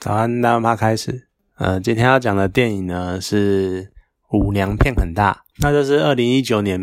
早安，大妈开始。呃，今天要讲的电影呢是舞娘片很大，那就是二零一九年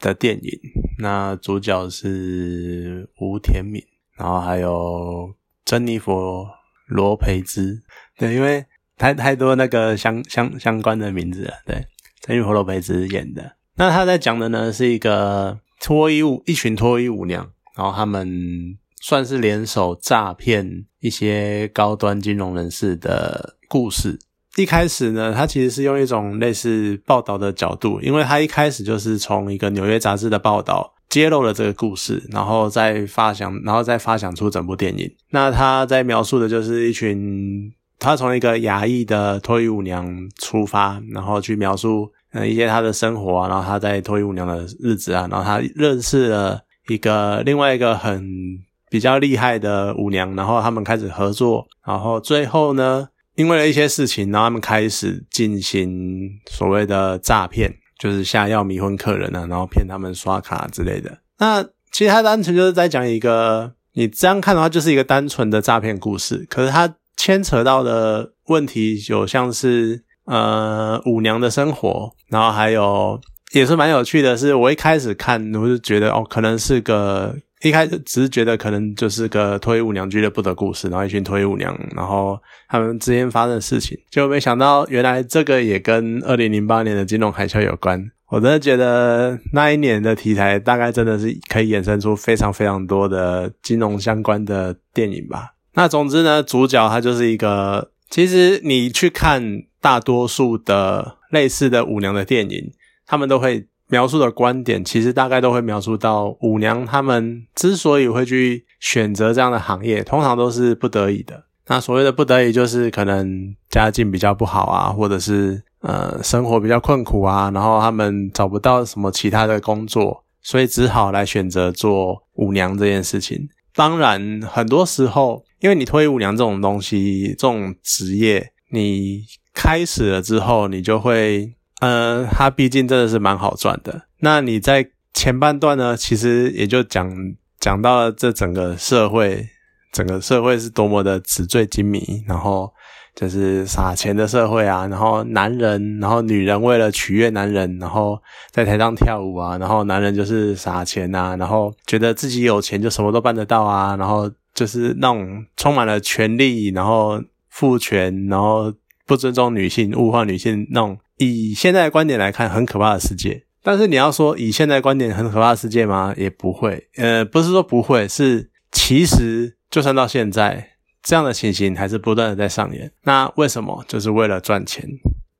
的电影。那主角是吴天敏，然后还有珍妮佛罗培兹。对，因为太太多那个相相相关的名字了。对，珍妮佛罗培兹演的。那他在讲的呢是一个脱衣舞，一群脱衣舞娘，然后他们。算是联手诈骗一些高端金融人士的故事。一开始呢，他其实是用一种类似报道的角度，因为他一开始就是从一个纽约杂志的报道揭露了这个故事，然后再发想，然后再发想出整部电影。那他在描述的就是一群，他从一个亚裔的脱衣舞娘出发，然后去描述呃一些他的生活啊，然后他在脱衣舞娘的日子啊，然后他认识了一个另外一个很。比较厉害的舞娘，然后他们开始合作，然后最后呢，因为了一些事情，然后他们开始进行所谓的诈骗，就是下药迷昏客人啊，然后骗他们刷卡之类的。那其实他单纯就是在讲一个，你这样看的话，就是一个单纯的诈骗故事。可是他牵扯到的问题有像是呃舞娘的生活，然后还有也是蛮有趣的，是我一开始看我就觉得哦，可能是个。一开始只是觉得可能就是个脱衣舞娘俱乐部的故事，然后一群脱衣舞娘，然后他们之间发生的事情，就没想到原来这个也跟二零零八年的金融海啸有关。我真的觉得那一年的题材大概真的是可以衍生出非常非常多的金融相关的电影吧。那总之呢，主角他就是一个，其实你去看大多数的类似的舞娘的电影，他们都会。描述的观点其实大概都会描述到舞娘他们之所以会去选择这样的行业，通常都是不得已的。那所谓的不得已，就是可能家境比较不好啊，或者是呃生活比较困苦啊，然后他们找不到什么其他的工作，所以只好来选择做舞娘这件事情。当然，很多时候，因为你脱衣舞娘这种东西，这种职业，你开始了之后，你就会。呃，它毕竟真的是蛮好赚的。那你在前半段呢，其实也就讲讲到了这整个社会，整个社会是多么的纸醉金迷，然后就是撒钱的社会啊。然后男人，然后女人为了取悦男人，然后在台上跳舞啊。然后男人就是撒钱啊，然后觉得自己有钱就什么都办得到啊。然后就是那种充满了权力，然后父权，然后不尊重女性、物化女性那种。以现在的观点来看，很可怕的世界。但是你要说以现在观点很可怕的世界吗？也不会。呃，不是说不会，是其实就算到现在，这样的情形还是不断的在上演。那为什么？就是为了赚钱。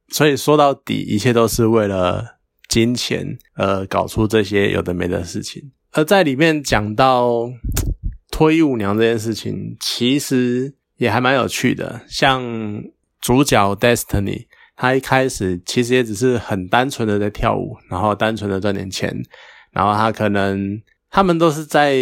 所以说到底，一切都是为了金钱而搞出这些有的没的事情。而在里面讲到脱衣舞娘这件事情，其实也还蛮有趣的。像主角 Destiny。他一开始其实也只是很单纯的在跳舞，然后单纯的赚点钱，然后他可能他们都是在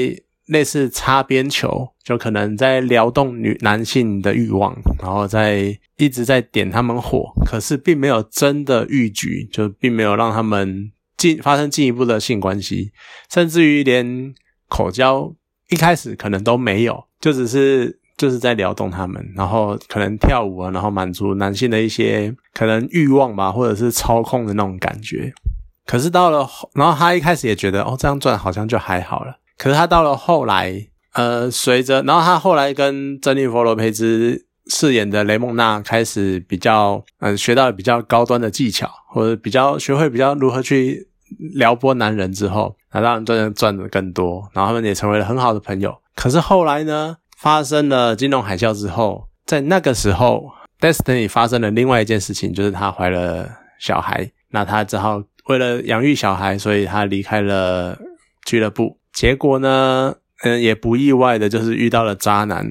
类似擦边球，就可能在撩动女男性的欲望，然后在一直在点他们火，可是并没有真的欲举，就并没有让他们进发生进一步的性关系，甚至于连口交一开始可能都没有，就只是。就是在撩动他们，然后可能跳舞啊，然后满足男性的一些可能欲望吧，或者是操控的那种感觉。可是到了后，然后他一开始也觉得哦，这样赚好像就还好了。可是他到了后来，呃，随着，然后他后来跟珍妮佛罗培兹饰演的雷蒙娜开始比较，嗯，学到比较高端的技巧，或者比较学会比较如何去撩拨男人之后，那当然赚赚的更多，然后他们也成为了很好的朋友。可是后来呢？发生了金融海啸之后，在那个时候，Destiny 发生了另外一件事情，就是她怀了小孩。那她只好为了养育小孩，所以她离开了俱乐部。结果呢，嗯，也不意外的就是遇到了渣男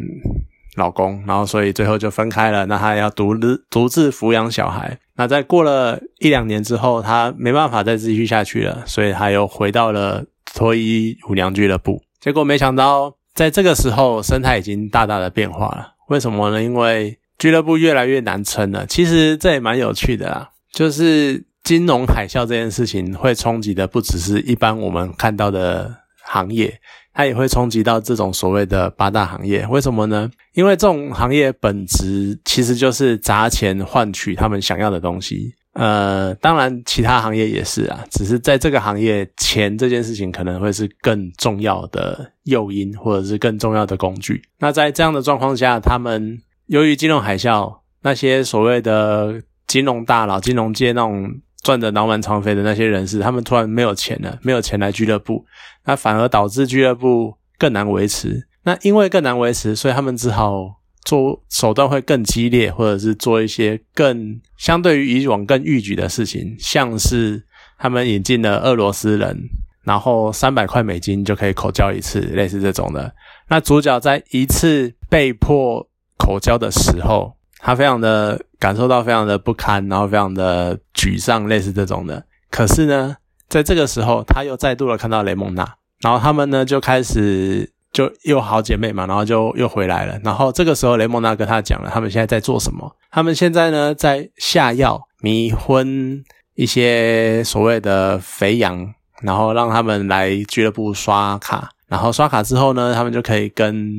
老公，然后所以最后就分开了。那她要独自独自抚养小孩。那在过了一两年之后，她没办法再继续下去了，所以她又回到了脱衣舞娘俱乐部。结果没想到。在这个时候，生态已经大大的变化了。为什么呢？因为俱乐部越来越难撑了。其实这也蛮有趣的啦，就是金融海啸这件事情会冲击的不只是一般我们看到的行业，它也会冲击到这种所谓的八大行业。为什么呢？因为这种行业本质其实就是砸钱换取他们想要的东西。呃，当然其他行业也是啊，只是在这个行业，钱这件事情可能会是更重要的诱因，或者是更重要的工具。那在这样的状况下，他们由于金融海啸，那些所谓的金融大佬、金融界那种赚得脑满肠肥的那些人士，他们突然没有钱了，没有钱来俱乐部，那反而导致俱乐部更难维持。那因为更难维持，所以他们只好。做手段会更激烈，或者是做一些更相对于以往更逾矩的事情，像是他们引进了俄罗斯人，然后三百块美金就可以口交一次，类似这种的。那主角在一次被迫口交的时候，他非常的感受到非常的不堪，然后非常的沮丧，类似这种的。可是呢，在这个时候，他又再度的看到雷蒙娜，然后他们呢就开始。就又好姐妹嘛，然后就又回来了。然后这个时候，雷蒙娜跟他讲了，他们现在在做什么？他们现在呢，在下药迷昏一些所谓的肥羊，然后让他们来俱乐部刷卡。然后刷卡之后呢，他们就可以跟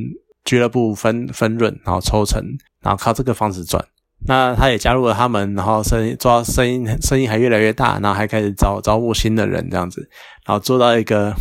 俱乐部分分润，然后抽成，然后靠这个方式赚。那他也加入了他们，然后生意做到生意生意还越来越大，然后还开始招招募新的人这样子，然后做到一个。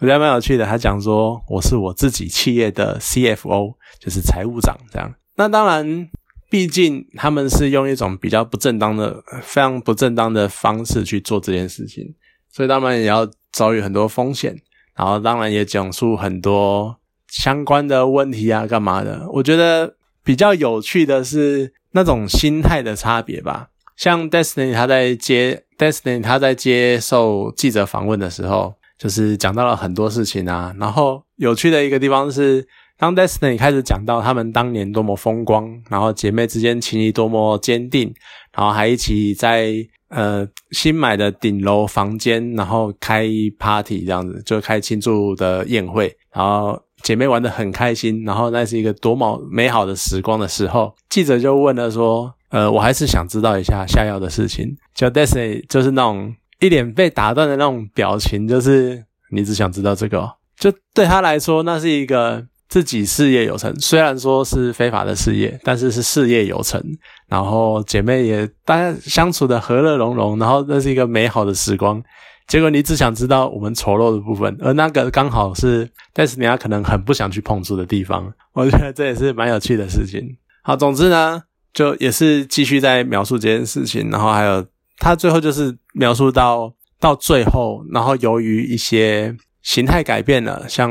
我觉得蛮有趣的，他讲说我是我自己企业的 CFO，就是财务长这样。那当然，毕竟他们是用一种比较不正当的、非常不正当的方式去做这件事情，所以当然也要遭遇很多风险。然后当然也讲述很多相关的问题啊，干嘛的？我觉得比较有趣的是那种心态的差别吧。像 Destiny 他在接 Destiny 他在接受记者访问的时候。就是讲到了很多事情啊，然后有趣的一个地方是，当 Destiny 开始讲到他们当年多么风光，然后姐妹之间情谊多么坚定，然后还一起在呃新买的顶楼房间，然后开 party 这样子，就开庆祝的宴会，然后姐妹玩的很开心，然后那是一个多么美好的时光的时候，记者就问了说，呃，我还是想知道一下下药的事情，就 Destiny 就是那种。一脸被打断的那种表情，就是你只想知道这个，就对他来说，那是一个自己事业有成，虽然说是非法的事业，但是是事业有成。然后姐妹也大家相处的和乐融融，然后那是一个美好的时光。结果你只想知道我们丑陋的部分，而那个刚好是，但是你家可能很不想去碰触的地方。我觉得这也是蛮有趣的事情。好，总之呢，就也是继续在描述这件事情，然后还有。他最后就是描述到到最后，然后由于一些形态改变了，像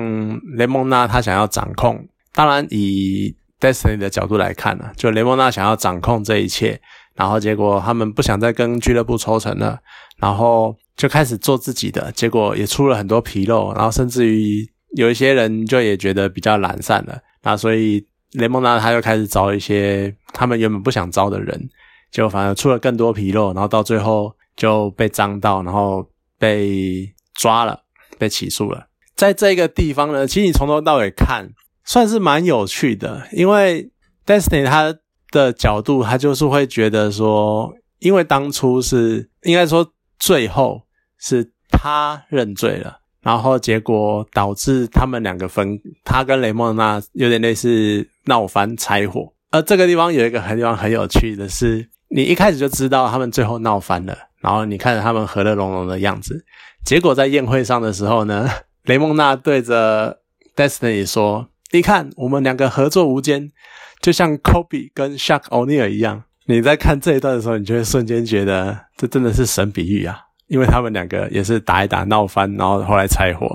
雷蒙娜他想要掌控，当然以 Destiny 的角度来看呢，就雷蒙娜想要掌控这一切，然后结果他们不想再跟俱乐部抽成了，然后就开始做自己的，结果也出了很多纰漏，然后甚至于有一些人就也觉得比较懒散了，那所以雷蒙娜他又开始招一些他们原本不想招的人。就反而出了更多纰漏，然后到最后就被脏到，然后被抓了，被起诉了。在这个地方呢，其实你从头到尾看，算是蛮有趣的。因为 Destiny 他的角度，他就是会觉得说，因为当初是应该说最后是他认罪了，然后结果导致他们两个分，他跟雷蒙娜有点类似闹翻拆伙。而这个地方有一个很地方很有趣的是。你一开始就知道他们最后闹翻了，然后你看着他们和乐融融的样子，结果在宴会上的时候呢，雷蒙娜对着 Destiny 说：“你看，我们两个合作无间，就像 Kobe 跟 Shaq O'Neal 一样。”你在看这一段的时候，你就会瞬间觉得这真的是神比喻啊，因为他们两个也是打一打闹翻，然后后来拆伙。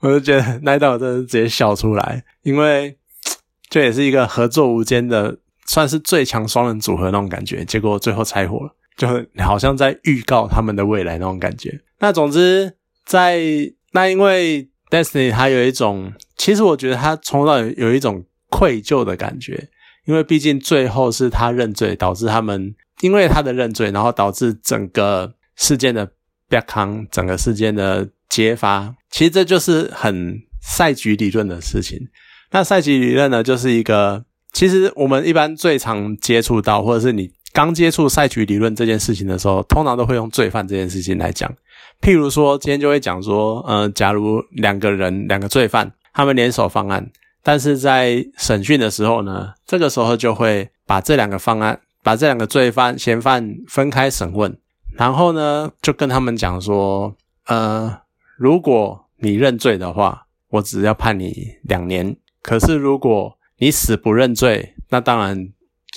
我就觉得那一段我真的直接笑出来，因为 这也是一个合作无间的。算是最强双人组合那种感觉，结果最后拆伙了，就好像在预告他们的未来那种感觉。那总之，在那因为 Destiny 他有一种，其实我觉得他从头到尾有一种愧疚的感觉，因为毕竟最后是他认罪，导致他们因为他的认罪，然后导致整个事件的 back 整个事件的揭发。其实这就是很赛局理论的事情。那赛局理论呢，就是一个。其实我们一般最常接触到，或者是你刚接触赛局理论这件事情的时候，通常都会用罪犯这件事情来讲。譬如说，今天就会讲说，呃，假如两个人两个罪犯，他们联手方案，但是在审讯的时候呢，这个时候就会把这两个方案，把这两个罪犯嫌犯分开审问，然后呢，就跟他们讲说，呃，如果你认罪的话，我只要判你两年；可是如果你死不认罪，那当然。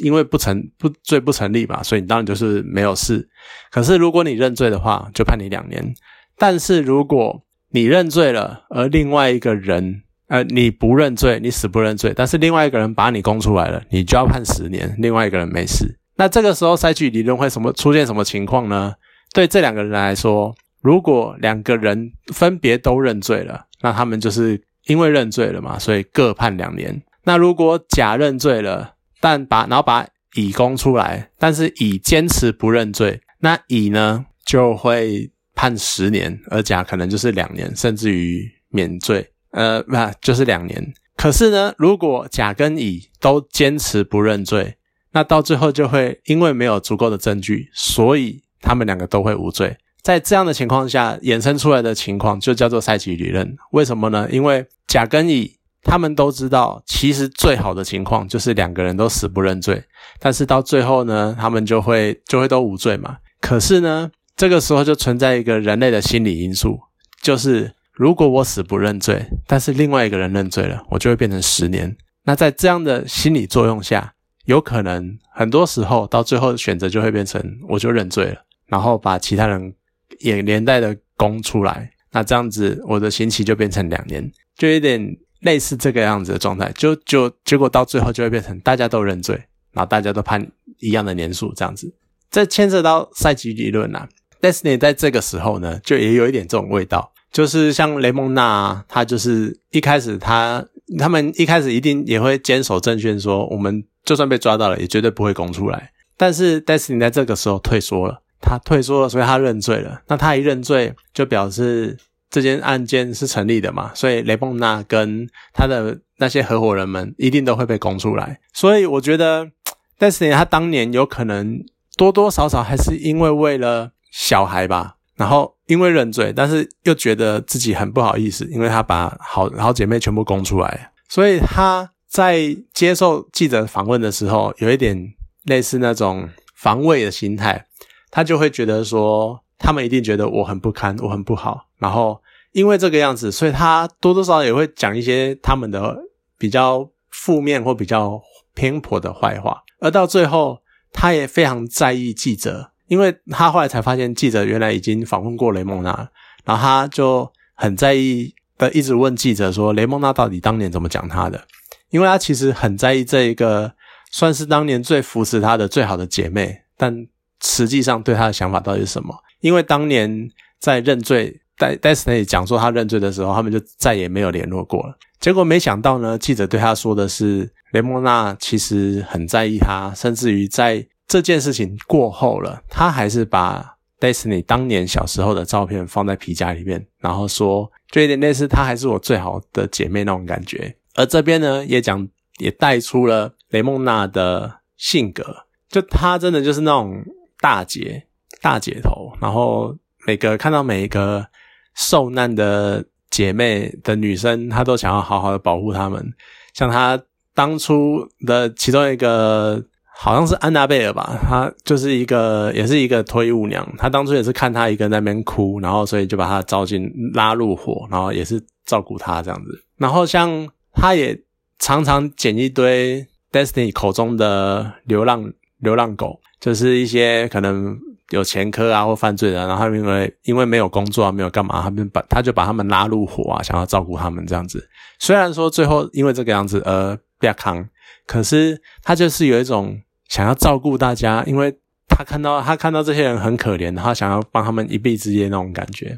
因为不成不罪不成立嘛，所以你当然就是没有事。可是如果你认罪的话，就判你两年。但是如果你认罪了，而另外一个人呃你不认罪，你死不认罪，但是另外一个人把你供出来了，你就要判十年，另外一个人没事。那这个时候筛举理论会什么出现什么情况呢？对这两个人来说，如果两个人分别都认罪了，那他们就是因为认罪了嘛，所以各判两年。那如果甲认罪了，但把然后把乙供出来，但是乙坚持不认罪，那乙呢就会判十年，而甲可能就是两年，甚至于免罪，呃，不就是两年。可是呢，如果甲跟乙都坚持不认罪，那到最后就会因为没有足够的证据，所以他们两个都会无罪。在这样的情况下衍生出来的情况就叫做赛级理论。为什么呢？因为甲跟乙。他们都知道，其实最好的情况就是两个人都死不认罪，但是到最后呢，他们就会就会都无罪嘛。可是呢，这个时候就存在一个人类的心理因素，就是如果我死不认罪，但是另外一个人认罪了，我就会变成十年。那在这样的心理作用下，有可能很多时候到最后选择就会变成我就认罪了，然后把其他人也连带的供出来，那这样子我的刑期就变成两年，就有点。类似这个样子的状态，就就结果到最后就会变成大家都认罪，然后大家都判一样的年数这样子。这牵涉到赛局理论啊。Destiny 在这个时候呢，就也有一点这种味道，就是像雷蒙娜，他就是一开始他他们一开始一定也会坚守正宣，说我们就算被抓到了，也绝对不会供出来。但是 Destiny 在这个时候退缩了，他退缩了，所以他认罪了。那他一认罪，就表示。这件案件是成立的嘛？所以雷蒙娜跟他的那些合伙人们一定都会被供出来。所以我觉得，Destiny 他当年有可能多多少少还是因为为了小孩吧，然后因为认罪，但是又觉得自己很不好意思，因为他把好好姐妹全部供出来，所以他在接受记者访问的时候，有一点类似那种防卫的心态，他就会觉得说。他们一定觉得我很不堪，我很不好，然后因为这个样子，所以他多多少少也会讲一些他们的比较负面或比较偏颇的坏话。而到最后，他也非常在意记者，因为他后来才发现记者原来已经访问过雷蒙娜，然后他就很在意的一直问记者说：“雷蒙娜到底当年怎么讲他的？”因为他其实很在意这一个算是当年最扶持他的最好的姐妹，但实际上对他的想法到底是什么？因为当年在认罪，在 Destiny 讲说他认罪的时候，他们就再也没有联络过了。结果没想到呢，记者对他说的是，雷蒙娜其实很在意他，甚至于在这件事情过后了，他还是把 Destiny 当年小时候的照片放在皮夹里面，然后说，就有点类似，她还是我最好的姐妹那种感觉。而这边呢，也讲也带出了雷蒙娜的性格，就她真的就是那种大姐。大姐头，然后每个看到每一个受难的姐妹的女生，她都想要好好的保护她们。像她当初的其中一个，好像是安娜贝尔吧，她就是一个，也是一个脱衣舞娘。她当初也是看她一个人在那边哭，然后所以就把她招进拉入伙，然后也是照顾她这样子。然后像她也常常捡一堆 Destiny 口中的流浪流浪狗，就是一些可能。有前科啊或犯罪的，然后因为因为没有工作啊，没有干嘛，他们把他就把他们拉入伙啊，想要照顾他们这样子。虽然说最后因为这个样子而被扛，可是他就是有一种想要照顾大家，因为他看到他看到这些人很可怜，他想要帮他们一臂之力那种感觉，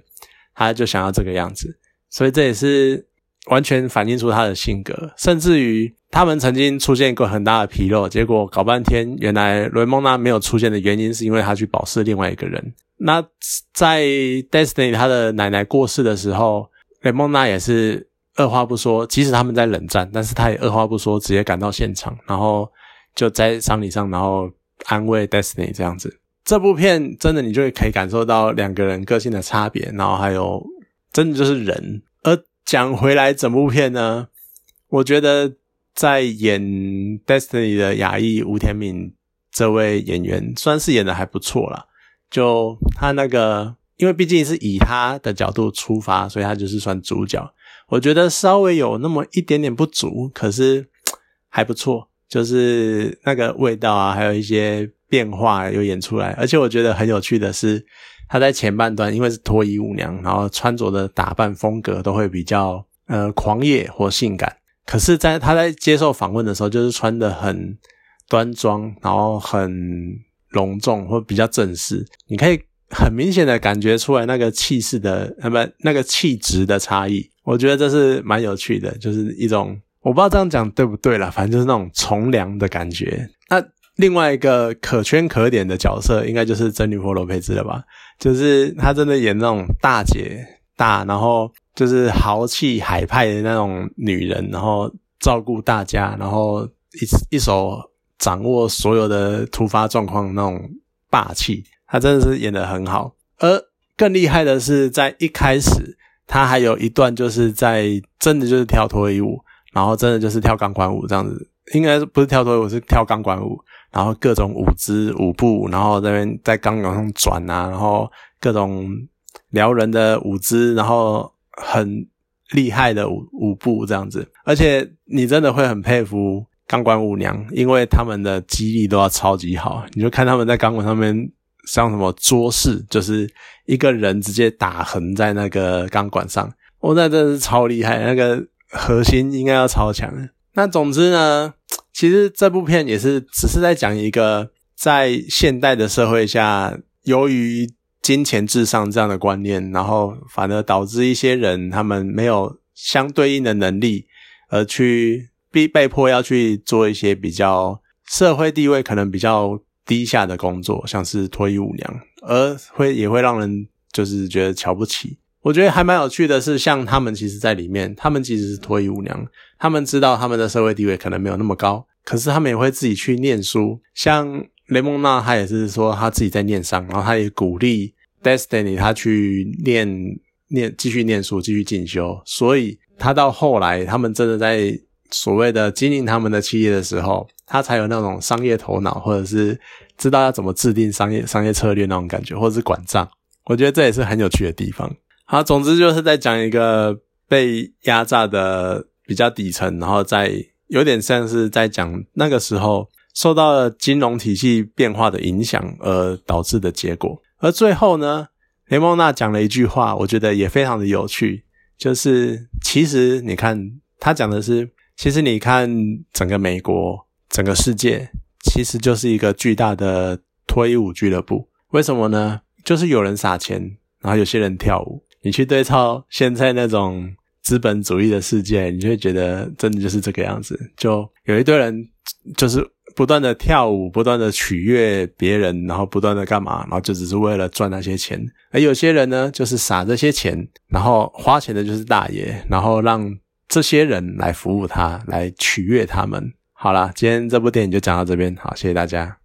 他就想要这个样子。所以这也是完全反映出他的性格，甚至于。他们曾经出现过很大的纰漏，结果搞半天，原来雷蒙娜没有出现的原因是因为他去保释另外一个人。那在 Destiny 他的奶奶过世的时候，雷蒙娜也是二话不说，即使他们在冷战，但是他也二话不说，直接赶到现场，然后就在丧礼上，然后安慰 Destiny 这样子。这部片真的你就可以感受到两个人个性的差别，然后还有真的就是人。讲回来，整部片呢，我觉得在演 Destiny 的亚裔吴天敏这位演员算是演的还不错啦。就他那个，因为毕竟是以他的角度出发，所以他就是算主角。我觉得稍微有那么一点点不足，可是 还不错，就是那个味道啊，还有一些。变化有演出来，而且我觉得很有趣的是，他在前半段因为是脱衣舞娘，然后穿着的打扮风格都会比较呃狂野或性感。可是，在他在接受访问的时候，就是穿的很端庄，然后很隆重或比较正式。你可以很明显的感觉出来那个气势的，呃不，那个气质的差异。我觉得这是蛮有趣的，就是一种我不知道这样讲对不对啦，反正就是那种从良的感觉。那。另外一个可圈可点的角色，应该就是珍妮佛罗佩兹了吧？就是她真的演那种大姐大，然后就是豪气海派的那种女人，然后照顾大家，然后一一手掌握所有的突发状况那种霸气，她真的是演的很好。而更厉害的是，在一开始，她还有一段就是在真的就是跳脱衣舞，然后真的就是跳钢管舞这样子，应该不是跳脱衣舞，是跳钢管舞。然后各种舞姿舞步，然后这边在钢管上转啊，然后各种撩人的舞姿，然后很厉害的舞舞步这样子，而且你真的会很佩服钢管舞娘，因为他们的肌力都要超级好。你就看他们在钢管上面像什么桌式，就是一个人直接打横在那个钢管上，哦，那真的是超厉害，那个核心应该要超强。那总之呢？其实这部片也是只是在讲一个在现代的社会下，由于金钱至上这样的观念，然后反而导致一些人他们没有相对应的能力，而去被被迫要去做一些比较社会地位可能比较低下的工作，像是脱衣舞娘，而会也会让人就是觉得瞧不起。我觉得还蛮有趣的是，像他们其实在里面，他们其实是脱衣舞娘，他们知道他们的社会地位可能没有那么高。可是他们也会自己去念书，像雷蒙娜，他也是说他自己在念商，然后他也鼓励 Destiny 他去念念继续念书，继续进修。所以他到后来，他们真的在所谓的经营他们的企业的时候，他才有那种商业头脑，或者是知道要怎么制定商业商业策略那种感觉，或者是管账。我觉得这也是很有趣的地方。好，总之就是在讲一个被压榨的比较底层，然后在。有点像是在讲那个时候受到了金融体系变化的影响而导致的结果，而最后呢，雷蒙娜讲了一句话，我觉得也非常的有趣，就是其实你看他讲的是，其实你看整个美国，整个世界其实就是一个巨大的脱衣舞俱乐部，为什么呢？就是有人撒钱，然后有些人跳舞，你去对照现在那种。资本主义的世界，你就会觉得真的就是这个样子。就有一堆人，就是不断的跳舞，不断的取悦别人，然后不断的干嘛，然后就只是为了赚那些钱。而有些人呢，就是撒这些钱，然后花钱的就是大爷，然后让这些人来服务他，来取悦他们。好了，今天这部电影就讲到这边，好，谢谢大家。